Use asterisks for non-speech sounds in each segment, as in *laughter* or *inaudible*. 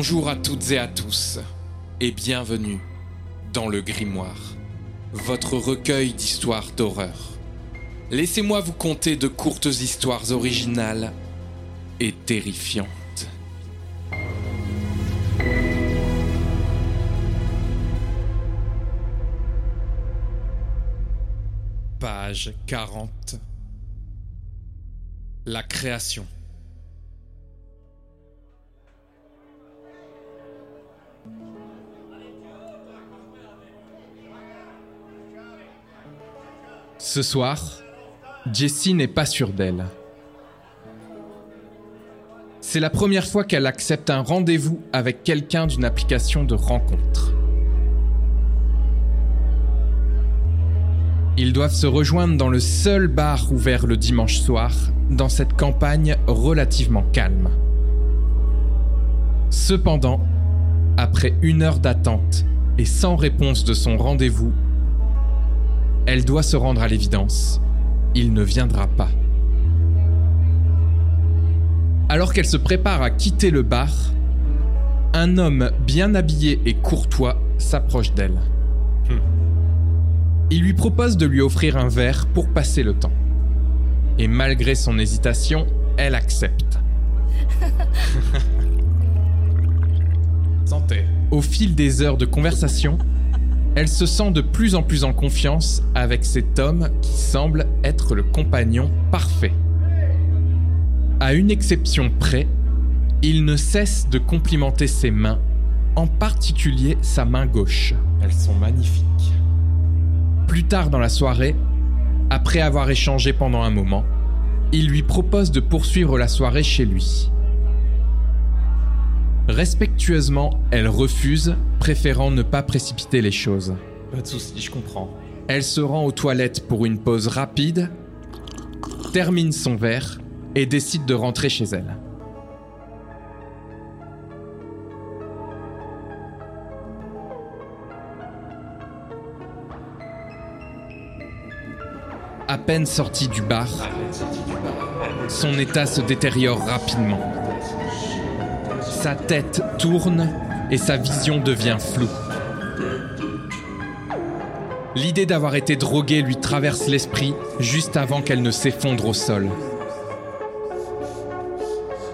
Bonjour à toutes et à tous, et bienvenue dans le Grimoire, votre recueil d'histoires d'horreur. Laissez-moi vous conter de courtes histoires originales et terrifiantes. Page 40 La création. Ce soir, Jessie n'est pas sûre d'elle. C'est la première fois qu'elle accepte un rendez-vous avec quelqu'un d'une application de rencontre. Ils doivent se rejoindre dans le seul bar ouvert le dimanche soir dans cette campagne relativement calme. Cependant, après une heure d'attente et sans réponse de son rendez-vous, elle doit se rendre à l'évidence. Il ne viendra pas. Alors qu'elle se prépare à quitter le bar, un homme bien habillé et courtois s'approche d'elle. Il lui propose de lui offrir un verre pour passer le temps. Et malgré son hésitation, elle accepte. *laughs* Santé. Au fil des heures de conversation, elle se sent de plus en plus en confiance avec cet homme qui semble être le compagnon parfait. À une exception près, il ne cesse de complimenter ses mains, en particulier sa main gauche. Elles sont magnifiques. Plus tard dans la soirée, après avoir échangé pendant un moment, il lui propose de poursuivre la soirée chez lui. Respectueusement, elle refuse, préférant ne pas précipiter les choses. Pas de soucis, je comprends. Elle se rend aux toilettes pour une pause rapide, termine son verre et décide de rentrer chez elle. À peine sortie du bar, son état se détériore rapidement. Sa tête tourne et sa vision devient floue. L'idée d'avoir été droguée lui traverse l'esprit juste avant qu'elle ne s'effondre au sol.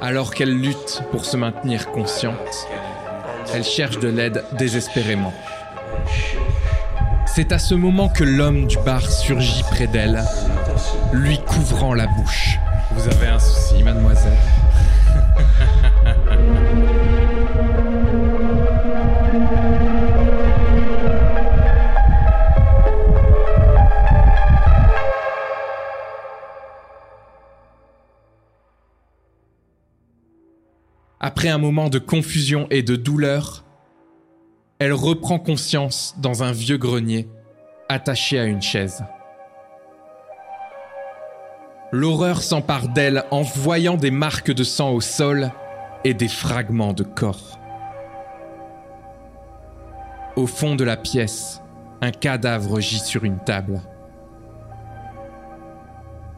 Alors qu'elle lutte pour se maintenir consciente, elle cherche de l'aide désespérément. C'est à ce moment que l'homme du bar surgit près d'elle, lui couvrant la bouche. Vous avez un souci, mademoiselle? Après un moment de confusion et de douleur, elle reprend conscience dans un vieux grenier, attaché à une chaise. L'horreur s'empare d'elle en voyant des marques de sang au sol et des fragments de corps. Au fond de la pièce, un cadavre gît sur une table.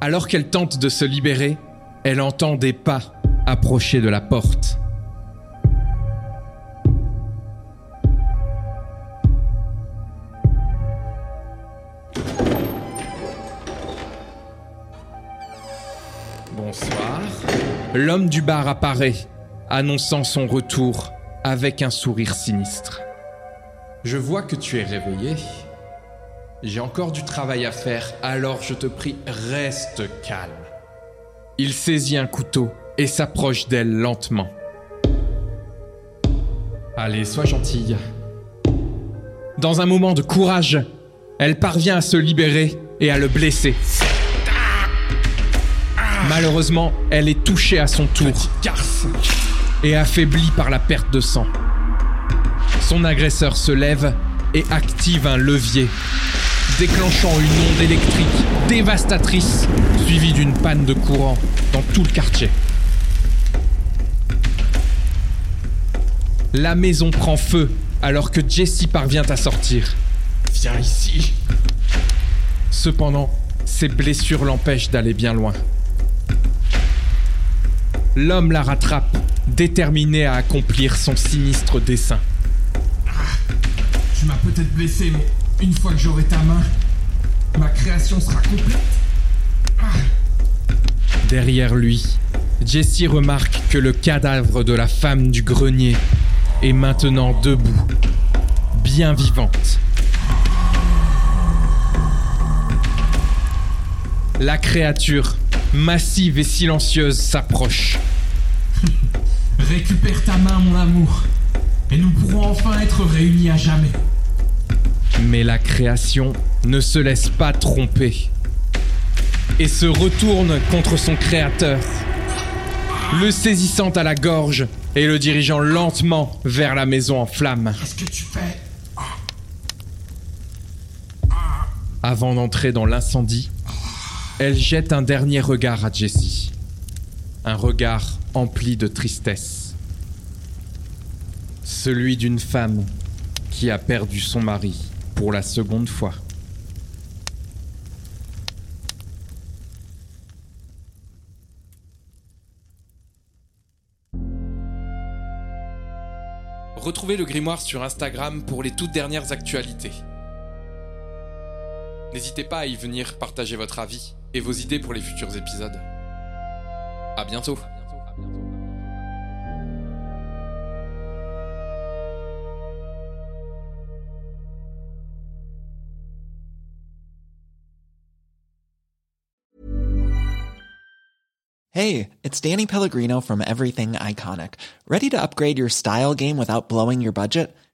Alors qu'elle tente de se libérer, elle entend des pas approcher de la porte. Bonsoir. L'homme du bar apparaît, annonçant son retour avec un sourire sinistre. Je vois que tu es réveillé. J'ai encore du travail à faire, alors je te prie, reste calme. Il saisit un couteau et s'approche d'elle lentement. Allez, sois gentille. Dans un moment de courage, elle parvient à se libérer et à le blesser. Malheureusement, elle est touchée à son tour et affaiblie par la perte de sang. Son agresseur se lève et active un levier, déclenchant une onde électrique dévastatrice suivie d'une panne de courant dans tout le quartier. La maison prend feu alors que Jessie parvient à sortir. Viens ici. Cependant, ses blessures l'empêchent d'aller bien loin. L'homme la rattrape, déterminé à accomplir son sinistre dessein. Tu m'as peut-être blessé, mais une fois que j'aurai ta main, ma création sera complète. Derrière lui, Jessie remarque que le cadavre de la femme du grenier est maintenant debout, bien vivante. La créature, massive et silencieuse, s'approche. *laughs* Récupère ta main, mon amour, et nous pourrons enfin être réunis à jamais. Mais la création ne se laisse pas tromper et se retourne contre son créateur, le saisissant à la gorge et le dirigeant lentement vers la maison en flammes. Qu'est-ce que tu fais? Avant d'entrer dans l'incendie, elle jette un dernier regard à Jessie. Un regard empli de tristesse. Celui d'une femme qui a perdu son mari pour la seconde fois. Retrouvez le grimoire sur Instagram pour les toutes dernières actualités. N'hésitez pas à y venir partager votre avis et vos idées pour les futurs épisodes. À bientôt. Hey, it's Danny Pellegrino from Everything Iconic. Ready to upgrade your style game without blowing your budget?